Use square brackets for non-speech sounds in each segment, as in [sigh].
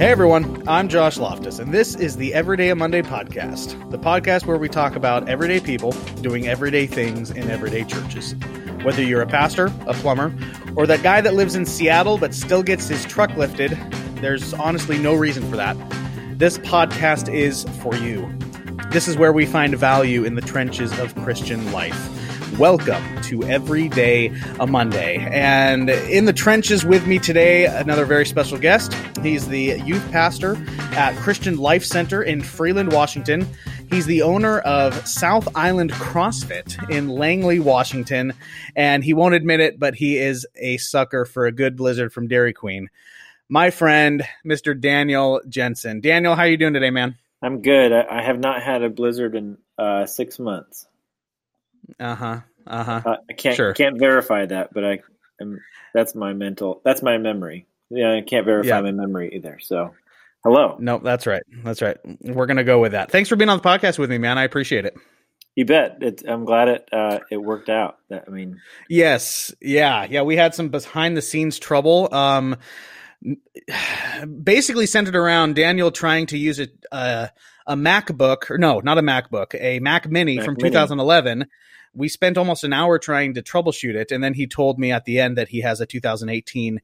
Hey everyone, I'm Josh Loftus, and this is the Everyday Monday podcast, the podcast where we talk about everyday people doing everyday things in everyday churches. Whether you're a pastor, a plumber, or that guy that lives in Seattle but still gets his truck lifted, there's honestly no reason for that. This podcast is for you. This is where we find value in the trenches of Christian life. Welcome to Everyday a Monday. And in the trenches with me today, another very special guest. He's the youth pastor at Christian Life Center in Freeland, Washington. He's the owner of South Island CrossFit in Langley, Washington. And he won't admit it, but he is a sucker for a good blizzard from Dairy Queen. My friend, Mr. Daniel Jensen. Daniel, how you doing today, man? I'm good. I, I have not had a blizzard in uh, six months. Uh-huh. Uh-huh. Uh, I can't Sure. can't verify that, but I am, that's my mental that's my memory. Yeah, I can't verify Yeah. my memory either. So, hello. No, that's right. That's right. We're gonna go with that. Thanks for being on the podcast with me, man. I appreciate it. You bet. It, I'm glad it uh, it worked out. That I mean, Yes. Yeah. Yeah. We had some behind the scenes trouble. Um, basically centered around Daniel trying to use a, uh, a MacBook or no, not a MacBook, a Mac Mini Mac from Mini. 2011. We spent almost an hour trying to troubleshoot it. And then he told me at the end that he has a 2018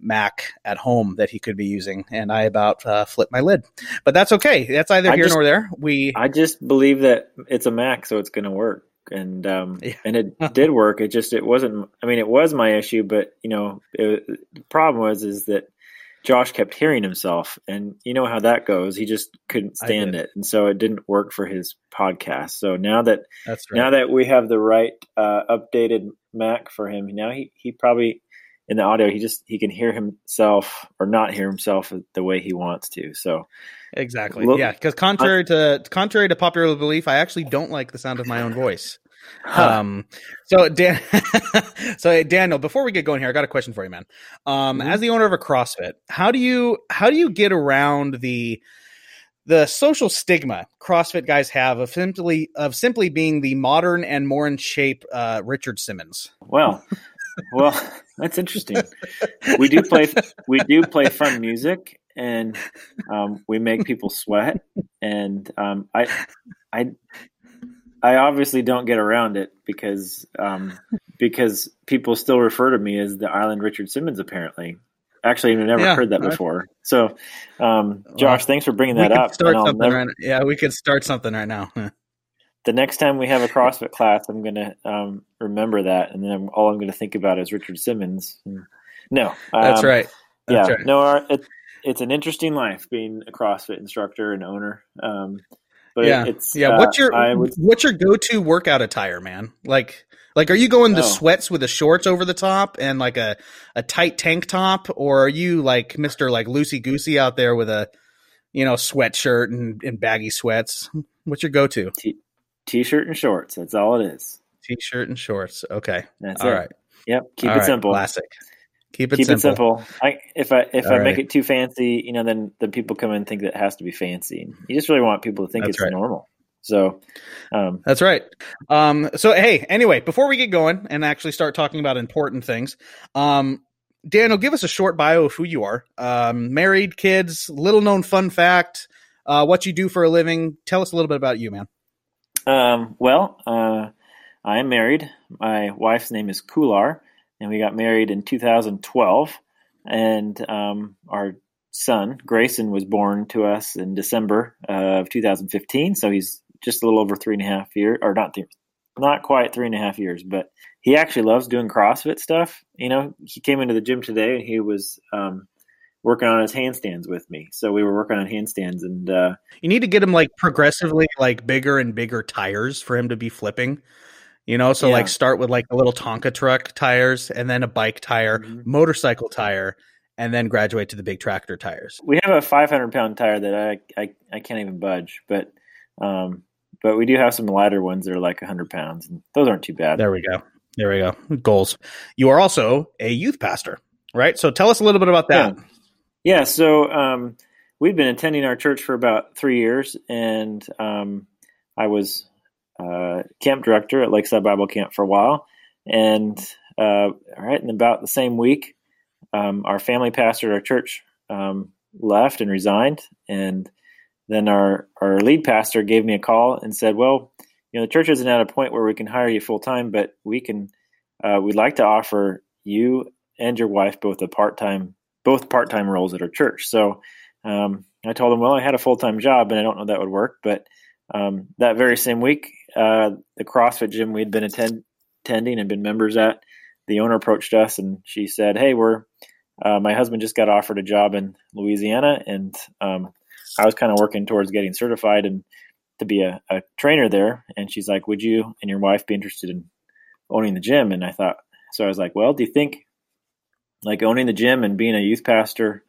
Mac at home that he could be using. And I about uh, flipped my lid, but that's okay. That's either I here just- nor there. We, I just believe that it's a Mac, so it's going to work. And um, Yeah. and it [laughs] did work. It just it wasn't. I mean, it was my issue, but you know, it, the problem was is that Josh kept hearing himself, and you know how that goes. He just couldn't stand it, and so it didn't work for his podcast. So now that that's right. now that we have the right uh, updated Mac for him, now he he probably in the audio he just he can hear himself or not hear himself the way he wants to. So Exactly. Look- yeah, because contrary to contrary to popular belief, I actually don't like the sound of my own voice. Um, so Dan, [laughs] so Daniel, before we get going here, I got a question for you, man. Um, Mhm. as the owner of a CrossFit, how do you how do you get around the the social stigma CrossFit guys have of simply of simply being the modern and more in shape uh, Richard Simmons? Well, well, [laughs] that's interesting. We do play we do play fun music, and um, we make people sweat. And um, I, I, I obviously don't get around it because um, [laughs] because people still refer to me as the Island Richard Simmons. Apparently, actually, I've never Yeah, heard that right. before. So, um, Josh, thanks for bringing that up. start something never- right. Yeah, we could start something right now. [laughs] the next time we have a CrossFit class, I'm going to um, remember that, and then I'm, all I'm going to think about is Richard Simmons. No, That's um, right. That's yeah, right. no, our, it, it's an interesting life being a CrossFit instructor and owner. But yeah, it's yeah. uh, what's your I would what's your go to workout attire, man? Like, like, are you going the Oh. sweats with the shorts over the top and like a a tight tank top, or are you like Mister like loosey goosey out there with a you know sweatshirt and, and baggy sweats? What's your go to? t-shirt and shorts. That's all it is. T shirt and shorts. Okay, That's all it. right. Yep. Keep All it right. simple. Classic. Keep it Keep simple. it simple. I, if I if All I make it too fancy, you know, then then people come in and think that it has to be fancy. You just really want people to think That's it's right. normal. So, um, That's right. Um, so hey, anyway, before we get going and actually start talking about important things, um, Daniel, give us a short bio of who you are. Um, married, kids, little known fun fact, uh, what you do for a living. Tell us a little bit about you, man. Um, well, uh, I am married. My wife's name is Kular, and we got married in 2012. And um, our son Grayson was born to us in December of 2015. So he's just a little over three and a half years, or not, not quite three and a half years, but he actually loves doing CrossFit stuff. You know, he came into the gym today and he was um, working on his handstands with me. So we were working on handstands, and uh, You need to get him like progressively like bigger and bigger tires for him to be flipping. You know, so Yeah. like start with like a little Tonka truck tires and then a bike tire, Mhm. motorcycle tire, and then graduate to the big tractor tires. we have a 500 pound tire that I, I, I can't even budge, but um, but we do have some lighter ones that are like 100 pounds, and those aren't too bad. There we go. There we go. Goals. You are also a youth pastor, right? So tell us a little bit about that. Yeah, so um, we've been attending our church for about three years, and um, I was uh, camp director at Lakeside Bible Camp for a while, and uh, right in about the same week, um, our family pastor at our church um, left and resigned, and then our our lead pastor gave me a call and said, "Well, you know, the church isn't at a point where we can hire you full time, but we can. Uh, we'd like to offer you and your wife both a part time, both part time roles at our church." So um, I told him, "Well, I had a full time job, and I don't know that would work." But um, that very same week, uh, the CrossFit gym we'd been attend- attending and been members at, the owner approached us and she said, "Hey, we're uh, my husband just got offered a job in Louisiana, and um, I was kind of working towards getting certified and to be a, a, trainer there. And she's like, "Would you and your wife be interested in owning the gym?" And I thought, so I was like, "Well, do you think like owning the gym and being a youth pastor?"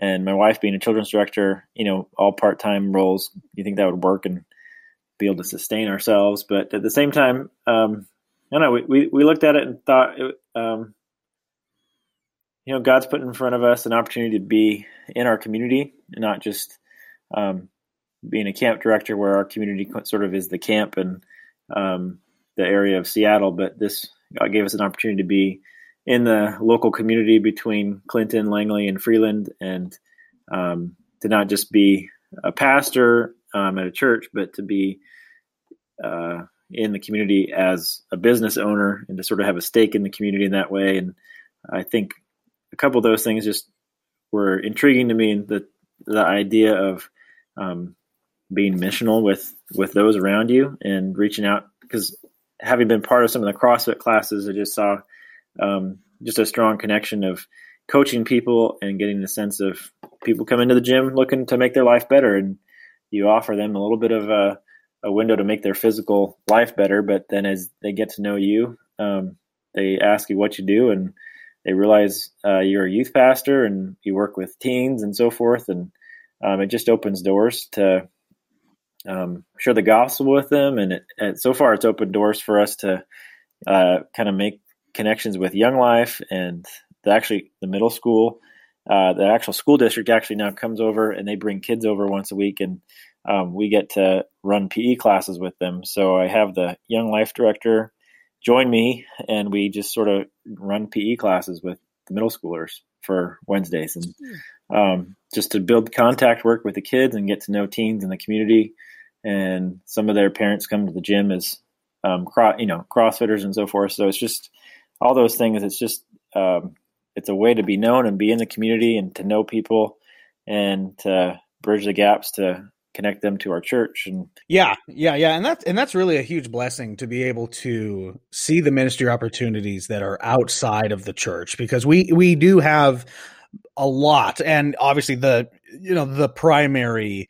And my wife being a children's director, you know, all part time roles. You think that would work and be able to sustain ourselves? But at the same time, um, I know. We, we, we looked at it and thought, um, you know, God's put in front of us an opportunity to be in our community, and not just um, being a camp director where our community sort of is the camp and um, the area of Seattle. But this God gave us an opportunity to be in the local community between Clinton, Langley, and Freeland, and um, to not just be a pastor um, at a church, but to be uh, in the community as a business owner and to sort of have a stake in the community in that way. And I think a couple of those things just were intriguing to me, and the the idea of um, being missional with with those around you and reaching out because having been part of some of the CrossFit classes, I just saw um, just a strong connection of coaching people and getting the sense of people come into the gym looking to make their life better, and you offer them a little bit of a a window to make their physical life better. But then as they get to know you, um, they ask you what you do, and they realize uh, you're a youth pastor and you work with teens and so forth, and um, it just opens doors to um, share the gospel with them. And, it, so far, it's opened doors for us to uh, kind of make connections with Young Life and the, actually the middle school. Uh, the actual school district actually now comes over and they bring kids over once a week and um, we get to run PE classes with them. So I have the young life director join me, and we just sort of run PE classes with the middle schoolers for Wednesdays, and um, just to build contact work with the kids and get to know teens in the community. And some of their parents come to the gym as um, cro- you know CrossFitters and so forth. So it's just all those things. It's just um, it's a way to be known and be in the community and to know people and to bridge the gaps to connect them to our church and yeah yeah yeah. And that's and that's really a huge blessing to be able to see the ministry opportunities that are outside of the church because we we do have a lot. And obviously the you know the primary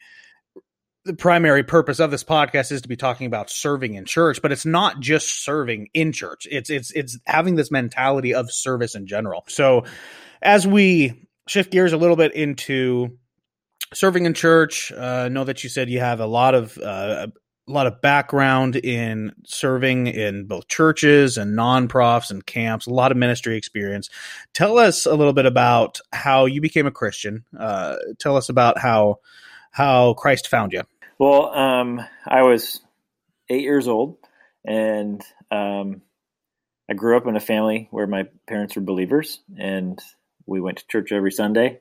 the primary purpose of this podcast is to be talking about serving in church but it's not just serving in church it's it's it's having this mentality of service in general so as we shift gears a little bit into serving in church. Uh, know that you said you have a lot of uh, a lot of background in serving in both churches and non-profs and camps. A lot of ministry experience. Tell us a little bit about how you became a Christian. Uh, tell us about how how Christ found you. Well, um, I was eight years old, and um, I grew up in a family where my parents were believers, and we went to church every Sunday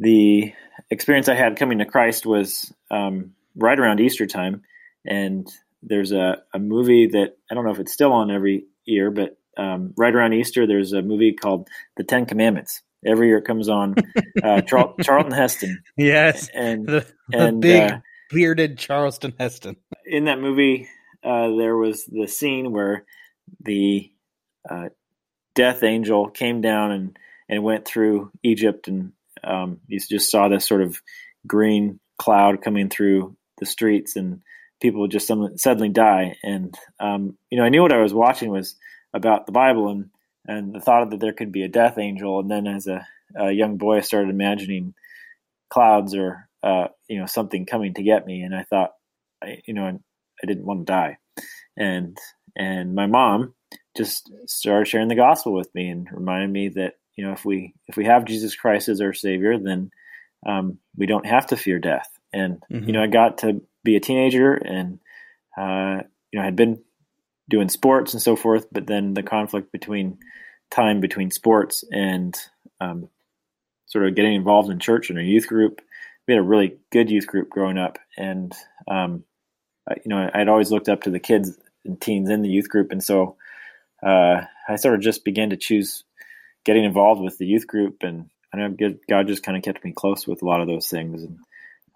the experience I had coming to Christ was um, right around Easter time, and there's a, a movie that I don't know if it's still on every year, but um, right around Easter, there's a movie called The Ten Commandments. Every year it comes on. Uh, Char- [laughs] Charlton Heston. Yes, and the, the and, big uh, bearded Charlton Heston. In that movie, uh, there was the scene where the uh, death angel came down and and went through Egypt and um, you just saw this sort of green cloud coming through the streets, and people would just suddenly die. And um, you know, I knew what I was watching was about the Bible, and and the thought that there could be a death angel. And then, as a, a young boy, I started imagining clouds or uh, you know something coming to get me, and I thought, I, you know, I didn't want to die, and and my mom just started sharing the gospel with me and reminded me that you know if we if we have Jesus Christ as our Savior, then um, we don't have to fear death. And mm-hmm. you know, I got to be a teenager, and uh, you know, I had been doing sports and so forth, but then the conflict between time between sports and um, sort of getting involved in church and a youth group. We had a really good youth group growing up, and um, you know, I'd always looked up to the kids and teens in the youth group, and so uh, I sort of just began to choose getting involved with the youth group, and I know God just kind of kept me close with a lot of those things, and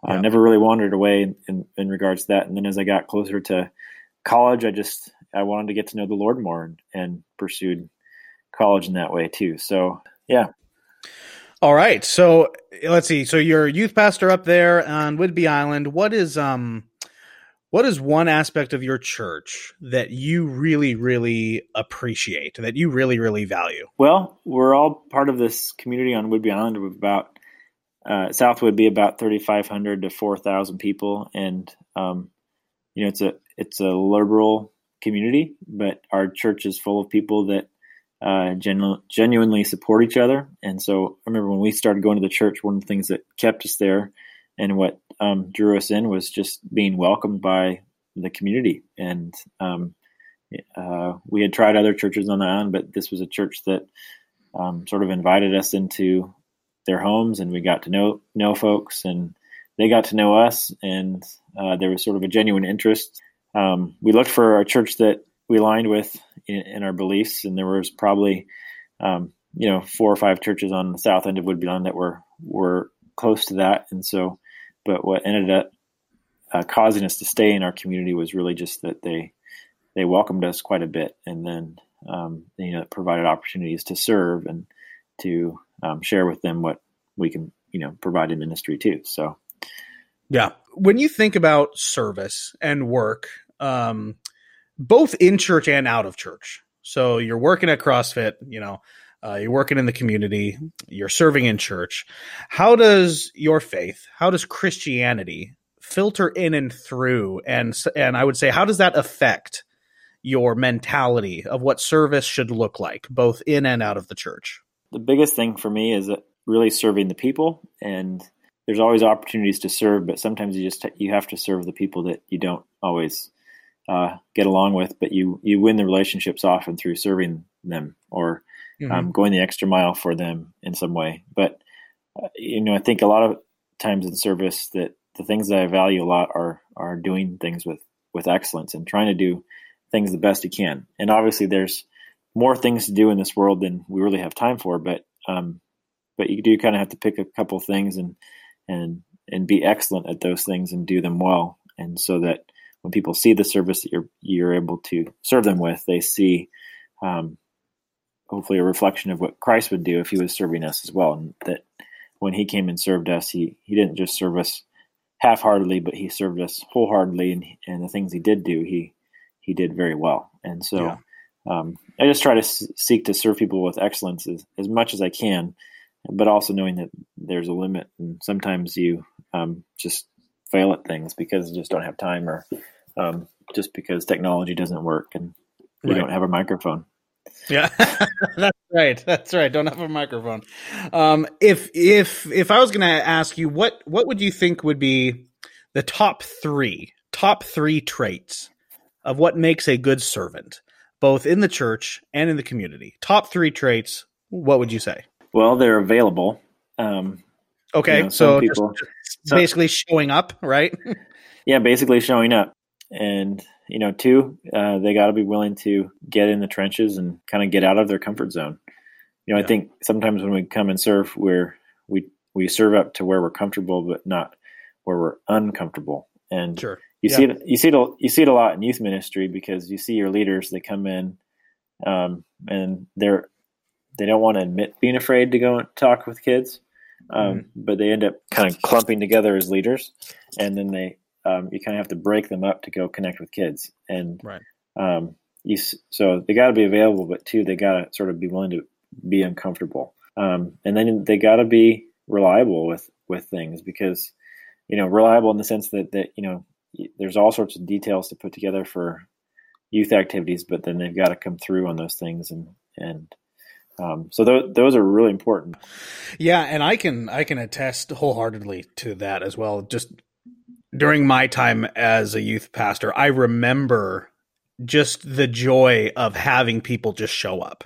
I never really wandered away in, in, in, regards to that. And then as I got closer to college, I just I wanted to get to know the Lord more and, and pursued college in that way too. So yeah. All right. So let's see. So you're a youth pastor up there on Whidbey Island. What is um what is one aspect of your church that you really, really appreciate, that you really, really value? Well, we're all part of this community on Whidbey Island of about uh, South would be about 3,500 to 4,000 people, and um, you know it's a it's a liberal community, but our church is full of people that uh, genu- genuinely support each other. And so I remember when we started going to the church, one of the things that kept us there and what um, drew us in was just being welcomed by the community. And um, uh, we had tried other churches on the island, but this was a church that um, sort of invited us into their homes, and we got to know know folks, and they got to know us, and uh, there was sort of a genuine interest. Um, we looked for a church that we aligned with in, in our beliefs, and there was probably um, you know four or five churches on the south end of Island that were were close to that, and so but what ended up uh, causing us to stay in our community was really just that they they welcomed us quite a bit, and then um, you know provided opportunities to serve and to um, share with them what we can you know provide in ministry too. So, yeah, when you think about service and work, um, both in church and out of church. So you're working at CrossFit, you know, uh, you're working in the community, you're serving in church. How does your faith, how does Christianity filter in and through, and and I would say, how does that affect your mentality of what service should look like, both in and out of the church? The biggest thing for me is really serving the people, and there's always opportunities to serve, but sometimes you just you have to serve the people that you don't always uh, get along with, but you you win the relationships often through serving them or mm-hmm. um, going the extra mile for them in some way. But uh, you know, I think a lot of times in service that the things that I value a lot are are doing things with with excellence and trying to do things the best you can. And obviously, there's more things to do in this world than we really have time for. But um, but you do kind of have to pick a couple things and and and be excellent at those things and do them well. And so that when people see the service that you're you're able to serve them with, they see um, hopefully a reflection of what Christ would do if he was serving us as well. And that when he came and served us, he, he didn't just serve us half heartedly, but he served us wholeheartedly. And, and the things he did do, he, he did very well. And so yeah. um, I just try to s- seek to serve people with excellence as, as much as I can, but also knowing that there's a limit. And sometimes you um, just fail at things because you just don't have time or um, just because technology doesn't work and we right. don't have a microphone. Yeah, [laughs] that's right. That's right. Don't have a microphone. Um, if if if I was going to ask you what what would you think would be the top three top three traits of what makes a good servant, both in the church and in the community? Top three traits. What would you say? Well, they're available. Um, okay, you know, so people, basically showing up, right? [laughs] yeah, basically showing up, and you know, two, uh, they got to be willing to get in the trenches and kind of get out of their comfort zone. You know, yeah. I think sometimes when we come and serve, we're we we serve up to where we're comfortable, but not where we're uncomfortable. And sure. you yeah. see it, you see it, you see it a lot in youth ministry because you see your leaders they come in, um, and they're they don't want to admit being afraid to go and talk with kids, um, mm but they end up kind of clumping together as leaders, and then they um, you kind of have to break them up to go connect with kids. And right. um, you, so they got to be available, but two, they got to sort of be willing to be uncomfortable. Um, and then they got to be reliable with, with things because, you know, reliable in the sense that, that, you know, there's all sorts of details to put together for youth activities, but then they've got to come through on those things and, and, um, so th- those are really important. Yeah, and I can I can attest wholeheartedly to that as well. Just during my time as a youth pastor, I remember just the joy of having people just show up.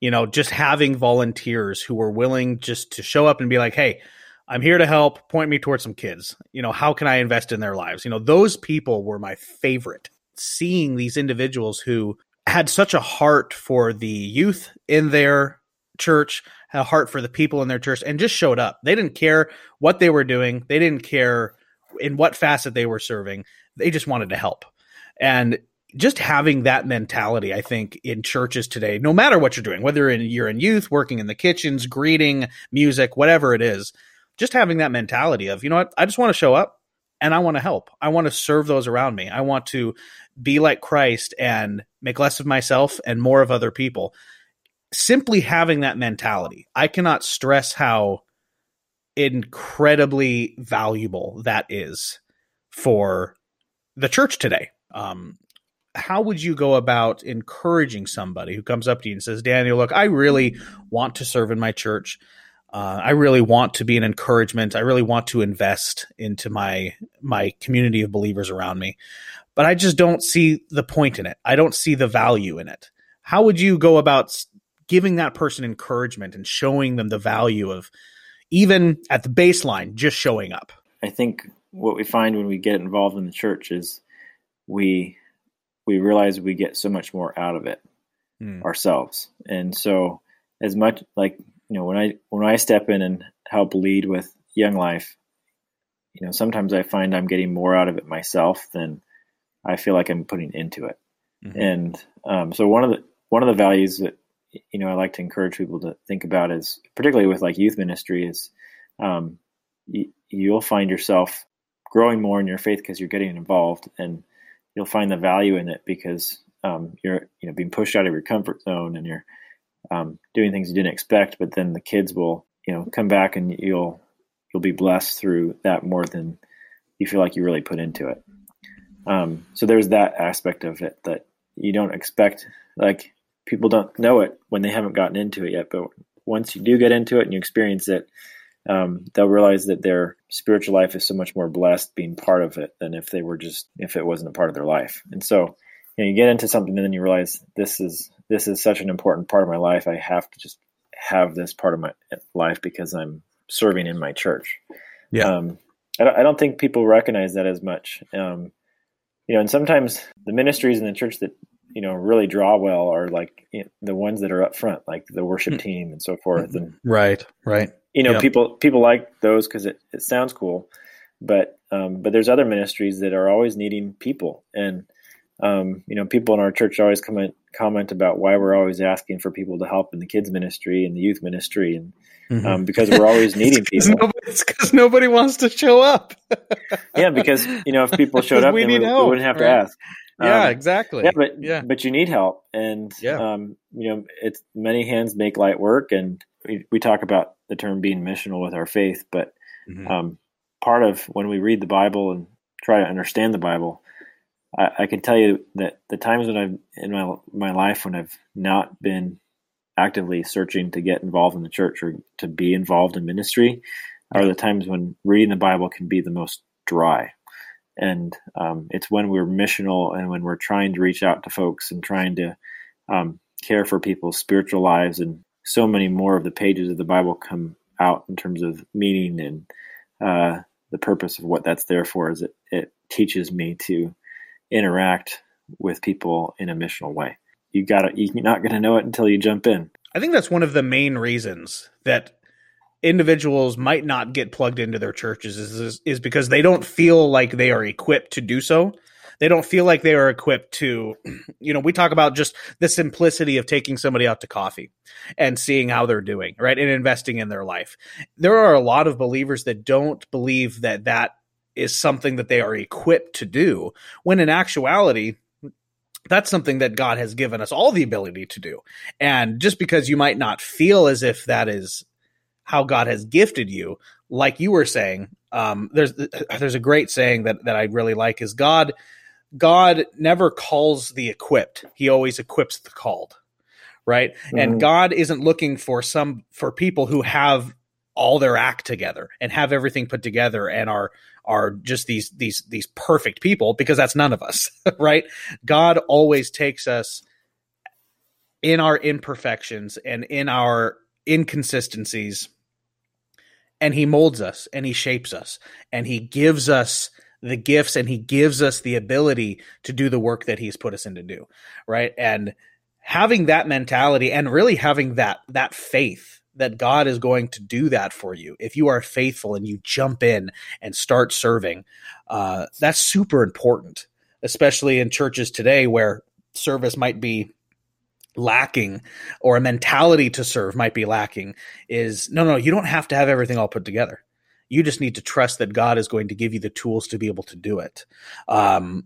you know, just having volunteers who were willing just to show up and be like, "Hey, I'm here to help. Point me towards some kids. You know, how can I invest in their lives?" You know, those people were my favorite. Seeing these individuals who had such a heart for the youth in their church, a heart for the people in their church, and just showed up. They didn't care what they were doing. They didn't care in what facet they were serving. They just wanted to help. And just having that mentality, I think, in churches today, no matter what you're doing, whether you're in youth, working in the kitchens, greeting, music, whatever it is, just having that mentality of, you know what, I just want to show up and I want to help. I want to serve those around me. I want to be like Christ and make less of myself and more of other people. Simply having that mentality, I cannot stress how incredibly valuable that is for the church today. Um, how would you go about encouraging somebody who comes up to you and says, Daniel, look, I really want to serve in my church. Uh, I really want to be an encouragement. I really want to invest into my my community of believers around me, but I just don't see the point in it. I don't see the value in it. How would you go about giving that person encouragement and showing them the value of even at the baseline, just showing up? I think what we find when we get involved in the church is we we realize we get so much more out of it mm. ourselves. And so as much like, you know, when I when I step in and help lead with young life, you know, sometimes I find I'm getting more out of it myself than I feel like I'm putting into it. Mm-hmm. And um, so one of the one of the values that you know I like to encourage people to think about is particularly with like youth ministry is um, y- you'll find yourself growing more in your faith because you're getting involved and you'll find the value in it because um, you're you know being pushed out of your comfort zone and you're um, doing things you didn't expect. But then the kids will you know come back and you'll you'll be blessed through that more than you feel like you really put into it. Um, so there's that aspect of it that you don't expect. Like people don't know it when they haven't gotten into it yet, but once you do get into it and you experience it, um, they'll realize that their spiritual life is so much more blessed being part of it than if they were just if it wasn't a part of their life. And so, you, know, you get into something and then you realize this is this is such an important part of my life. I have to just have this part of my life because I'm serving in my church. Yeah. Um, I, don't, I don't think people recognize that as much. Um, you know, and sometimes the ministries in the church that you know really draw well are like you know, the ones that are up front, like the worship mm. team and so forth. And right, right you know, yep. people people like those because it, it sounds cool, but um, but there's other ministries that are always needing people, and um, you know, people in our church always comment comment about why we're always asking for people to help in the kids ministry and the youth ministry, and mm-hmm. um, because we're always [laughs] needing people. it's because nobody wants to show up. yeah, because you know, if people [laughs] showed up, we, we, we, wouldn't have right. to ask. Yeah, um, exactly. Yeah, but yeah. but you need help, and yeah. um, you know, it's many hands make light work, and we, we talk about the term being missional with our faith, but mm-hmm. um, part of when we read the Bible and try to understand the Bible, I, I, can tell you that the times when I've in my my life when I've not been actively searching to get involved in the church or to be involved in ministry are the times when reading the Bible can be the most dry. And um, it's when we're missional and when we're trying to reach out to folks and trying to um, care for people's spiritual lives and so many more of the pages of the Bible come out in terms of meaning and uh, the purpose of what that's there for is it, it teaches me to interact with people in a missional way. You gotta you're not gonna know it until you jump in. I think that's one of the main reasons that individuals might not get plugged into their churches is, is, is because they don't feel like they are equipped to do so they don't feel like they are equipped to [clears throat] you know we talk about just the simplicity of taking somebody out to coffee and seeing how they're doing right and investing in their life there are a lot of believers that don't believe that that is something that they are equipped to do when in actuality that's something that God has given us all the ability to do. And just because you might not feel as if that is how God has gifted you, like you were saying, um, there's there's a great saying that that I really like is God God never calls the equipped. He always equips the called. Right? Mm-hmm. And God isn't looking for some for people who have all their act together and have everything put together and are are just these these these perfect people because that's none of us, [laughs] right? God always takes us in our imperfections and in our inconsistencies and he molds us and he shapes us and he gives us the gifts and he gives us the ability to do the work that he's put us in to do right? And having that mentality and really having that that faith that God is going to do that for you if you are faithful and you jump in and start serving uh, that's super important especially in churches today where service might be lacking or a mentality to serve might be lacking is no no you don't have to have everything all put together. You just need to trust that god is going to give you the tools to be able to do it. Um,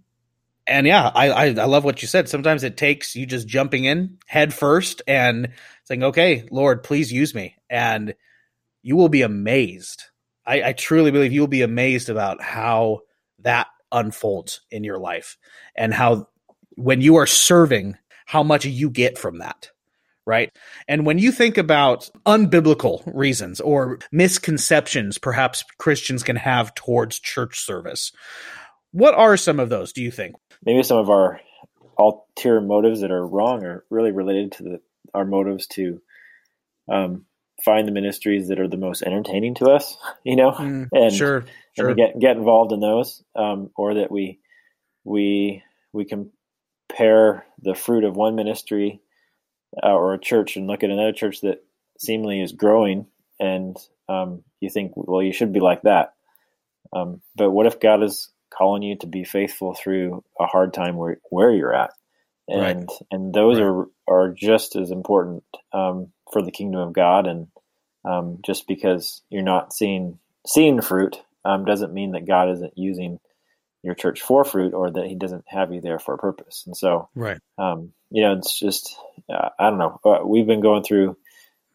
and yeah I, I, I love what you said. Sometimes it takes you just jumping in head first and saying okay lord please use me. And you will be amazed. I, I truly believe you will be amazed about how that unfolds in your life and how when you are serving how much you get from that right? And when you think about unbiblical reasons or misconceptions perhaps Christians can have towards church service, what are some of those, do you think? Maybe some of our ulterior motives that are wrong are really related to the, our motives to um, find the ministries that are the most entertaining to us, [laughs] you know, mm, and, sure, sure. and get get involved in those, um, or that we we we can compare the fruit of one ministry uh, or a church and look at another church that seemingly is growing, and um, you think, well, you should be like that. Um, but what if God is calling you to be faithful through a hard time where where you're at? And right. and those right. are are just as important um, for the kingdom of God. And um, just because you're not seeing seeing fruit um, doesn't mean that God isn't using your church for fruit or that he doesn't have you there for a purpose. And so, right. Um, you know, it's just, uh, I don't know. Uh, we've been going through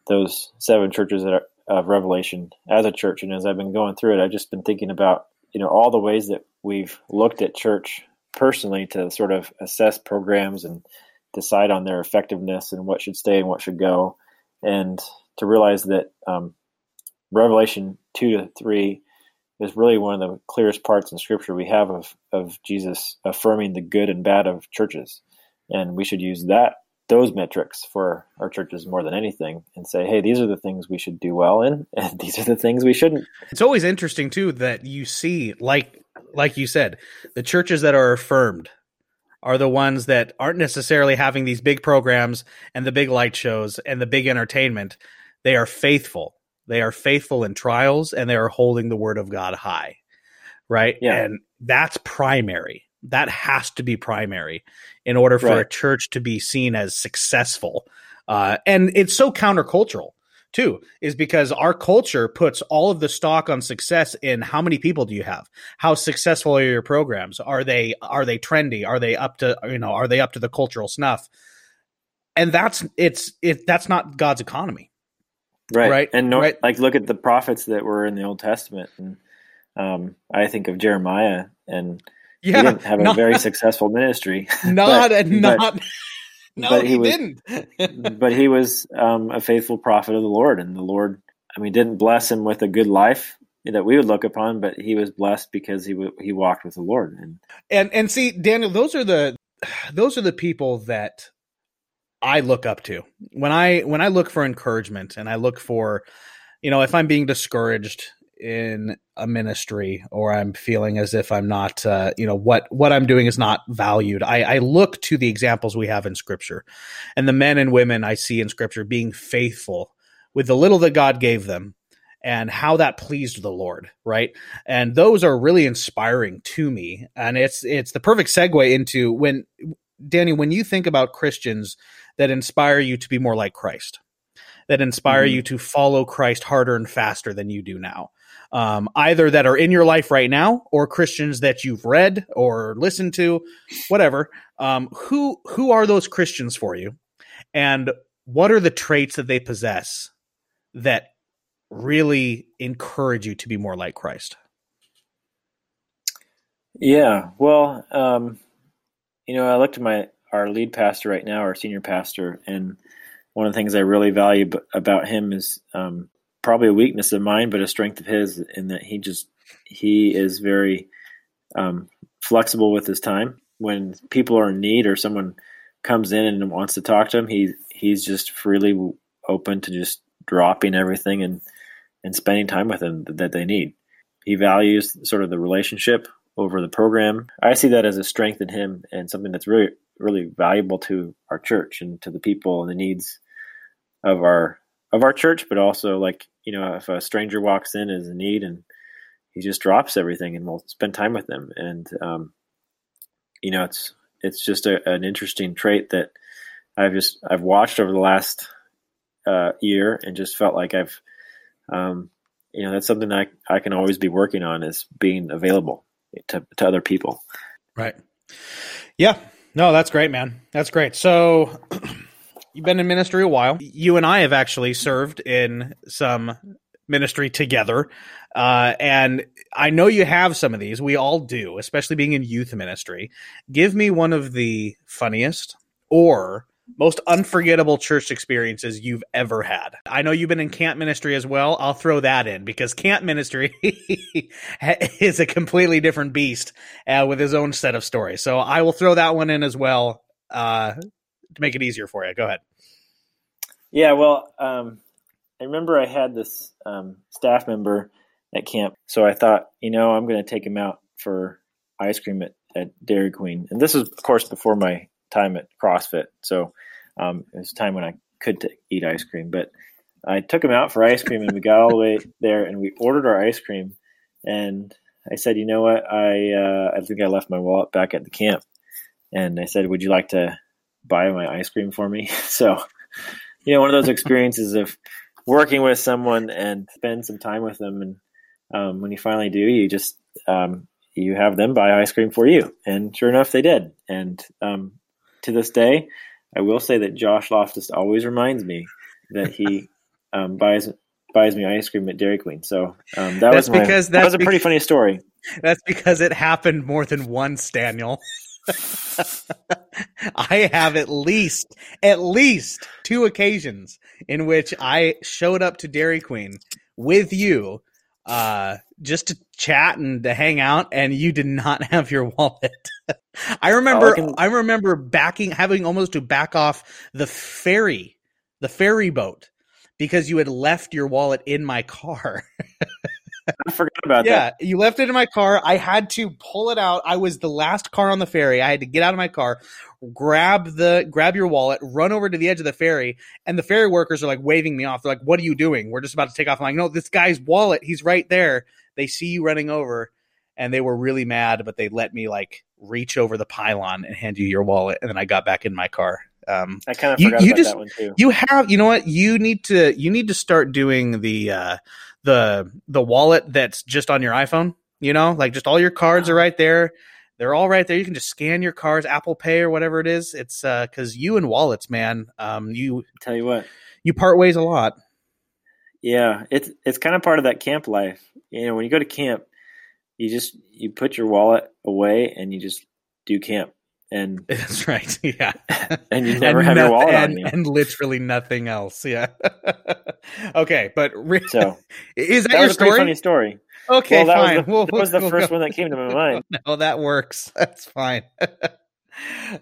those seven churches that are, of Revelation as a church. And as I've been going through it, I've just been thinking about, you know, all the ways that we've looked at church personally to sort of assess programs and decide on their effectiveness and what should stay and what should go. And to realize that, um, Revelation two to three is really one of the clearest parts in Scripture we have of of Jesus affirming the good and bad of churches, and we should use that those metrics for our churches more than anything and say hey these are the things we should do well in [laughs] and these are the things we shouldn't. It's always interesting too that you see like like you said the churches that are affirmed are the ones that aren't necessarily having these big programs and the big light shows and the big entertainment. They are faithful they are faithful in trials and they are holding the word of God high. Right. Yeah. And that's primary. That has to be primary in order for right. a church to be seen as successful. Uh, and it's so countercultural too, is because our culture puts all of the stock on success in how many people do you have? How successful are your programs? Are they are they trendy? Are they up to you know, are they up to the cultural snuff? And that's it's it that's not God's economy. Right. Right. And no, right. like look at the prophets that were in the Old Testament. And um, I think of Jeremiah and yeah, he didn't have not, a [laughs] very successful ministry. [laughs] Not, but, not, but, [laughs] no, but he, he was, didn't. but he was um, a faithful prophet of the Lord. And the Lord, I mean, didn't bless him with a good life that we would look upon, but he was blessed because he w- he walked with the Lord. And, and, and see, Daniel, those are the, [sighs] those are the people that I look up to. When I when I look for encouragement and I look for, you know, if I'm being discouraged in a ministry or I'm feeling as if I'm not, uh, you know, what what I'm doing is not valued, I, I look to the examples we have in Scripture, and the men and women I see in Scripture being faithful with the little that God gave them, and how that pleased the Lord, right? And those are really inspiring to me, and it's it's the perfect segue into when Danny, when you think about Christians that inspire you to be more like Christ, that inspire mm-hmm. you to follow Christ harder and faster than you do now. Um, either that are in your life right now, or Christians that you've read or listened to, whatever. Um, who who are those Christians for you, and what are the traits that they possess that really encourage you to be more like Christ? Yeah, well, um, you know, I looked at my our lead pastor right now, our senior pastor, and one of the things I really value b- about him is um, probably a weakness of mine, but a strength of his, in that he just he is very um, flexible with his time. When people are in need or someone comes in and wants to talk to him, he he's just freely open to just dropping everything and and spending time with them that they need. He values sort of the relationship over the program. I see that as a strength in him and something that's really really valuable to our church and to the people and the needs of our of our church, but also like you know if a stranger walks in as a need and he just drops everything and we'll spend time with them and um, you know it's it's just a, an interesting trait that I've just I've watched over the last uh, year and just felt like I've um, you know that's something I I can always be working on is being available to to other people. Right. Yeah. No, that's great, man. That's great. So [clears throat] you've been in ministry a while. You and I have actually served in some ministry together. Uh, and I know you have some of these. We all do, especially being in youth ministry. Give me one of the funniest or most unforgettable church experiences you've ever had. I know you've been in camp ministry as well. I'll throw that in because camp ministry [laughs] is a completely different beast uh, with his own set of stories. So I will throw that one in as well uh, to make it easier for you. Go ahead. Yeah, well, um, I remember I had this um, staff member at camp, so I thought, you know, I'm going to take him out for ice cream at, at Dairy Queen, and this was, of course, before my time at CrossFit. So um, it was a time when I could eat ice cream. But I took him out for ice cream, and we got all the way there, and we ordered our ice cream. And I said, you know what? I uh, I think I left my wallet back at the camp, and I said, would you like to buy my ice cream for me? [laughs] so, you know, one of those experiences of working with someone and spend some time with them, and um, when you finally do, you just um, you have them buy ice cream for you, and sure enough, they did. And um, to this day, I will say that Josh Loftus always reminds me that he [laughs] um, buys buys me ice cream at Dairy Queen. So um, that that's was my, because that was a pretty funny story. [laughs] That's because it happened more than once, Daniel. [laughs] I have at least at least two occasions in which I showed up to Dairy Queen with you uh, just to chat and to hang out, and you did not [laughs] have your wallet. I remember, oh, I, can... I remember backing, having almost to back off the ferry, the ferry boat, because you had left your wallet in my car. I forgot about yeah, that. Yeah, you left it in my car. I had to pull it out. I was the last car on the ferry. I had to get out of my car, grab the grab your wallet, run over to the edge of the ferry, and the ferry workers are like waving me off. They're like, "What are you doing? We're just about to take off." I'm like, "No, this guy's wallet. He's right there." They see you running over, and they were really mad, but they let me like reach over the pylon and hand you your wallet, and then I got back in my car. Um, I kind of forgot you, you about just, that one too. You have, you know what? You need to, you need to start doing the, uh, the, the wallet that's just on your iPhone. You know, like just all your cards are right there. They're all right there. You can just scan your cards, Apple Pay or whatever it is. It's uh, because you and wallets, man. Um, you tell you what, you part ways a lot. Yeah, it's it's kind of part of that camp life. You know, when you go to camp, you just you put your wallet away and you just do camp. And [laughs] that's right [laughs] yeah. [laughs] And you never and have no, your wallet and, on you. and literally nothing else yeah. Okay but re- so is that, that your story? funny story. Okay well, that fine. was the, we'll, that was the we'll first go. one that came to my mind. No that works. That's fine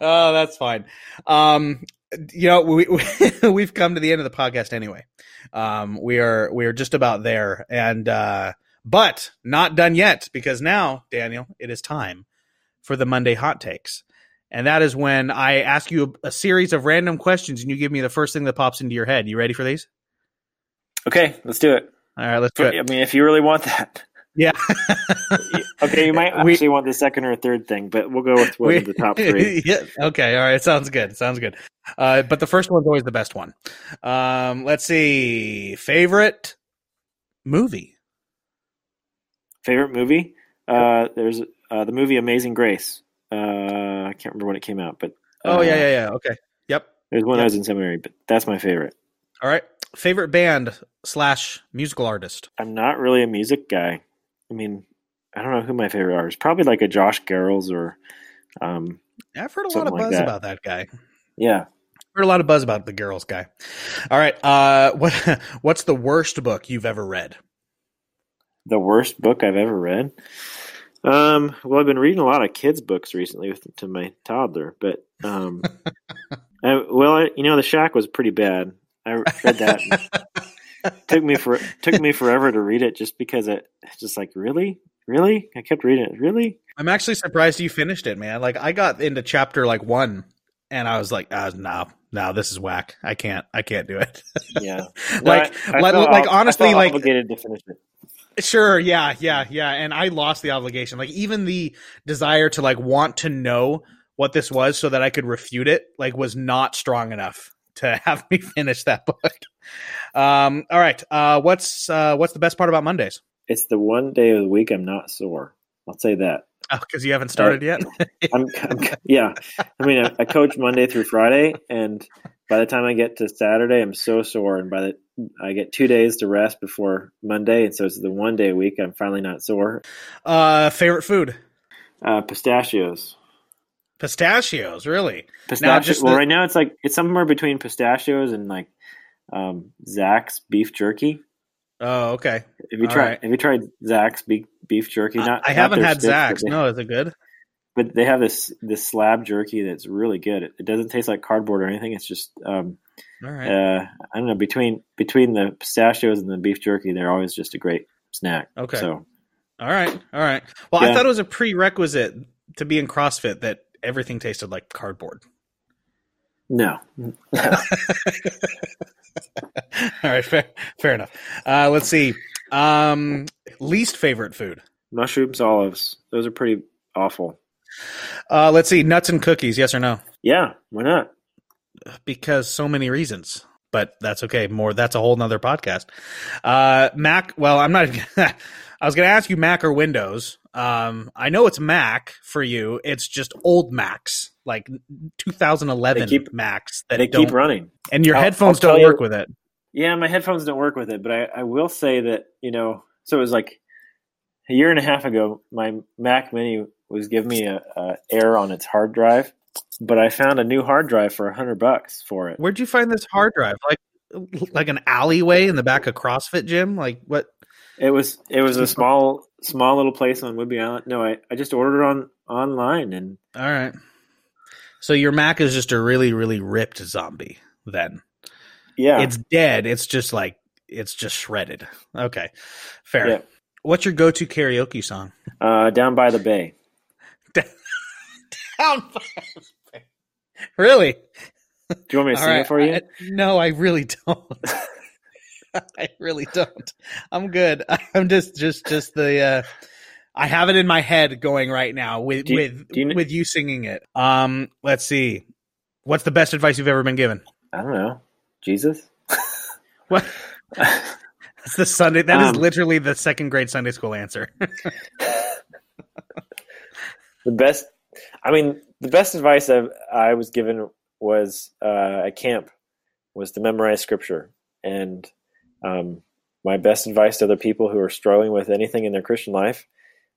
oh that's fine um you know we, we [laughs] we've come to the end of the podcast anyway um we are we are just about there and uh but not done yet because now, Daniel, it is time for the Monday hot takes. And that is when I ask you a, a series of random questions and you give me the first thing that pops into your head. You ready for these? Okay, let's do it. All right, let's do it. I mean, if you really want that. Yeah. [laughs] okay, you might actually we, want the second or third thing, but we'll go with one of the top [laughs] three. Yeah. Okay. All right. Sounds good. Sounds good. Uh, but the first one's always the best one. Um, let's see. Favorite movie. Favorite movie? Uh, there's uh, the movie Amazing Grace. Uh, I can't remember when it came out, but oh yeah, yeah, yeah. Okay, yep. There's one yep. I was in seminary, but that's my favorite. All right, favorite band slash musical artist. I'm not really a music guy. I mean, I don't know who my favorite artist. Probably like a Josh Garrels or. Um, I've heard a lot of buzz that. about that guy. Yeah, heard a lot of buzz about the Garrels guy. All right, uh, [laughs] what what's the worst book you've ever read? the worst book I've ever read. Um, well, I've been reading a lot of kids' books recently with to my toddler, but um, [laughs] I, well, I, you know, The Shack was pretty bad. I read that. [laughs] took me for took me forever to read it just because it just like really, really. I kept reading it. Really, I'm actually surprised you finished it, man. Like I got into chapter like one, and I was like, uh, no, no, this is whack. I can't, I can't do it. [laughs] yeah. like, I, I like, like ob- honestly, like obligated to finish it. Sure, yeah, yeah, yeah. And I lost the obligation. Like even the desire to like want to know what this was so that I could refute it, like was not strong enough to [laughs] have me finish that book. Um, all right. Uh what's uh what's the best part about Mondays? It's the one day of the week I'm not sore. I'll say that. Oh, because you haven't started yet. [laughs] I'm, I'm yeah. I mean, I, I coach Monday through Friday, and by the time I get to Saturday, I'm so sore, and by the I get two days to rest before Monday, and so it's the one day a week I'm finally not sore. uh favorite food? Uh, pistachios. Pistachios, really? Pistachio. just well, the- right now it's like it's somewhere between pistachios and like um, Zach's beef jerky. Oh, okay. Have you All tried? right. Have you tried Zach's beef beef jerky? Not I not haven't had sticks, Zach's. they- No, is it good? but they have this this slab jerky that's really good. It, it doesn't taste like cardboard or anything. It's just um, All right. uh, I don't know between between the pistachios and the beef jerky, they're always just a great snack. Okay. So All right. All right. Well, I thought it was a prerequisite to be in CrossFit that everything tasted like cardboard. no, [laughs] All right, fair, fair enough. Uh, let's see. Um, least favorite food. mushrooms, olives, those are pretty awful. Uh, let's see. Nuts and cookies. Yes or no? Yeah, why not? Because so many reasons. But that's okay. More. That's a whole nother podcast. Uh, Mac. Well, I'm not. [laughs] I was going to ask you Mac or Windows. Um, I know it's Mac for you. It's just old Macs, like 2011 keep- Macs that They keep running. and your I'll- headphones I'll don't you- work with it. Yeah, my headphones don't work with it, but I, I will say that, you know, so it was like a year and a half ago, my Mac Mini was giving me a, a error on its hard drive, but I found a new hard drive for a hundred bucks for it. Where'd you find this hard drive? Like, like an alleyway in the back of CrossFit gym? Like what? It was it was a small small little place on Whidbey Island. No, I, I just ordered it on online and All right. So your Mac is just a really, really ripped zombie. Then yeah, it's dead. It's just like it's just shredded. Okay, fair. Yeah. What's your go-to karaoke song? uh, down by the bay. [laughs] Down. By the bay. Really? Do you want me to All sing right. it for you? I- no, I really don't. [laughs] [laughs] I really don't. I'm good. [laughs] I'm just, just, just the. uh I have it in my head going right now with you- with you kn- with you singing it. Um, let's see. What's the best advice you've ever been given? I don't know. Jesus. [laughs] What? That's the Sunday. That is Um, literally the second grade Sunday school answer. the best i mean the best advice I've, i was given was uh, at camp was to memorize scripture and um, my best advice to other people who are struggling with anything in their christian life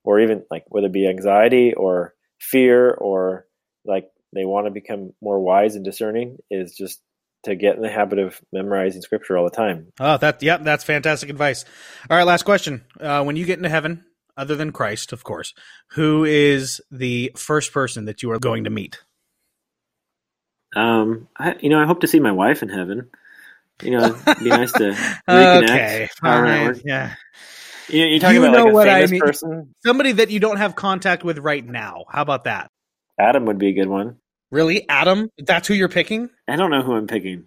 or even like whether it be anxiety or fear or like they want to become more wise and discerning is just to get in the habit of memorizing scripture all the time oh, that yep, that's fantastic advice. All right, last question. Uh, when you get into heaven, other than Christ, of course, who is the first person that you are going to meet? um, I, you know i hope to see my wife in heaven you know it'd be nice to [laughs] reconnect okay, that fine. Yeah, You you're talking You about know like a what I mean. person. somebody that you don't have contact with right now. How about that? Adam would be a good one. Really, Adam? That's who you're picking? I don't know who I'm picking.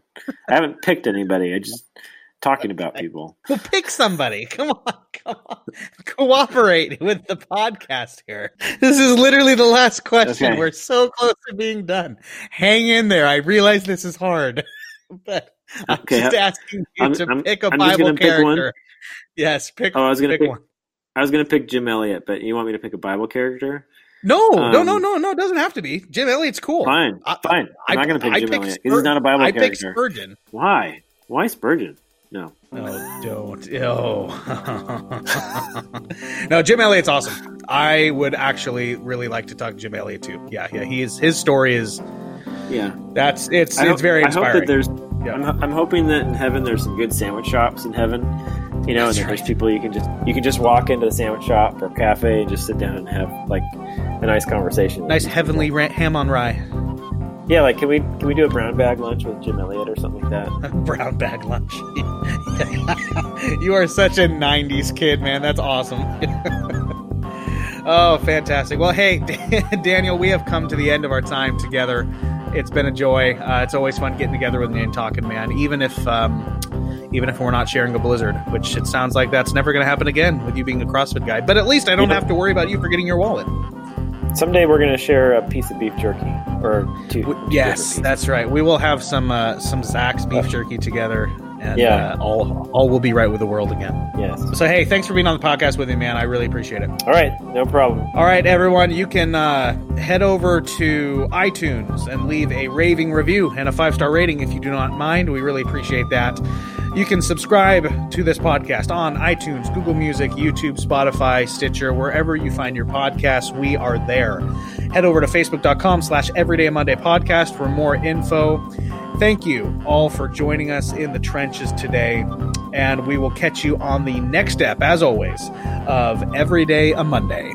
I haven't picked anybody. I just talking about [laughs] people. Well, pick somebody. Come on, come on. Cooperate with the podcast here. This is literally the last question. Okay. We're so close to being done. Hang in there. I realize this is hard, [laughs] but [laughs] I'm Okay, just asking you I'm- to I'm- pick a Bible pick character. one. Yes, pick. Oh, I was gonna pick pick. one. I was gonna pick Jim Elliot, but you want me to pick a Bible character? No, no, Um, no, no, no. It doesn't have to be. Jim Elliot's cool. Fine, I- fine. I'm I- not gonna pick I Jim Elliot because he's not a Bible I character. Spurgeon. Why? Why Spurgeon? No. Oh, don't. Oh. [laughs] no, Jim Elliot's awesome. I would actually really like to talk to Jim Elliot too. Yeah, yeah. He's his story is Yeah. that's it's I it's very I hope inspiring. that there's. Yeah. I'm, I'm hoping that in heaven there's some good sandwich shops in heaven, You know, That's and there's right. people you can just you can just walk into the sandwich shop or cafe and just sit down and have like a nice conversation. Nice heavenly ra- ham on rye, Yeah, like can we can we do a brown bag lunch with Jim Elliot or something like that? [laughs] brown bag lunch. [laughs] you are such a '90s kid, man. That's awesome. [laughs] oh, fantastic. Well, hey, Daniel, we have come to the end of our time together. It's been a joy. Uh, it's always fun getting together with you and talking, man. Even if um, even if we're not sharing a blizzard, which it sounds like that's never going to happen again with you being a CrossFit guy. But at least I don't have to worry about you forgetting your wallet. Someday we're gonna share a piece of beef jerky or two. W- two Yes, that's right. We will have some uh, some Zach's beef jerky together, and Yeah. uh, all all will be right with the world again. Yes. So hey, thanks for being on the podcast with me, man. I really appreciate it. All right, no problem. All right, everyone, you can uh, head over to iTunes and leave a raving review and a five star rating if you do not mind. We really appreciate that. You can subscribe to this podcast on iTunes, Google Music, YouTube, Spotify, Stitcher, wherever you find your podcasts. We are there. Head over to facebook.com slash everyday Monday podcast for more info. Thank you all for joining us in the trenches today. And we will catch you on the next step, as always, of Everyday a Monday.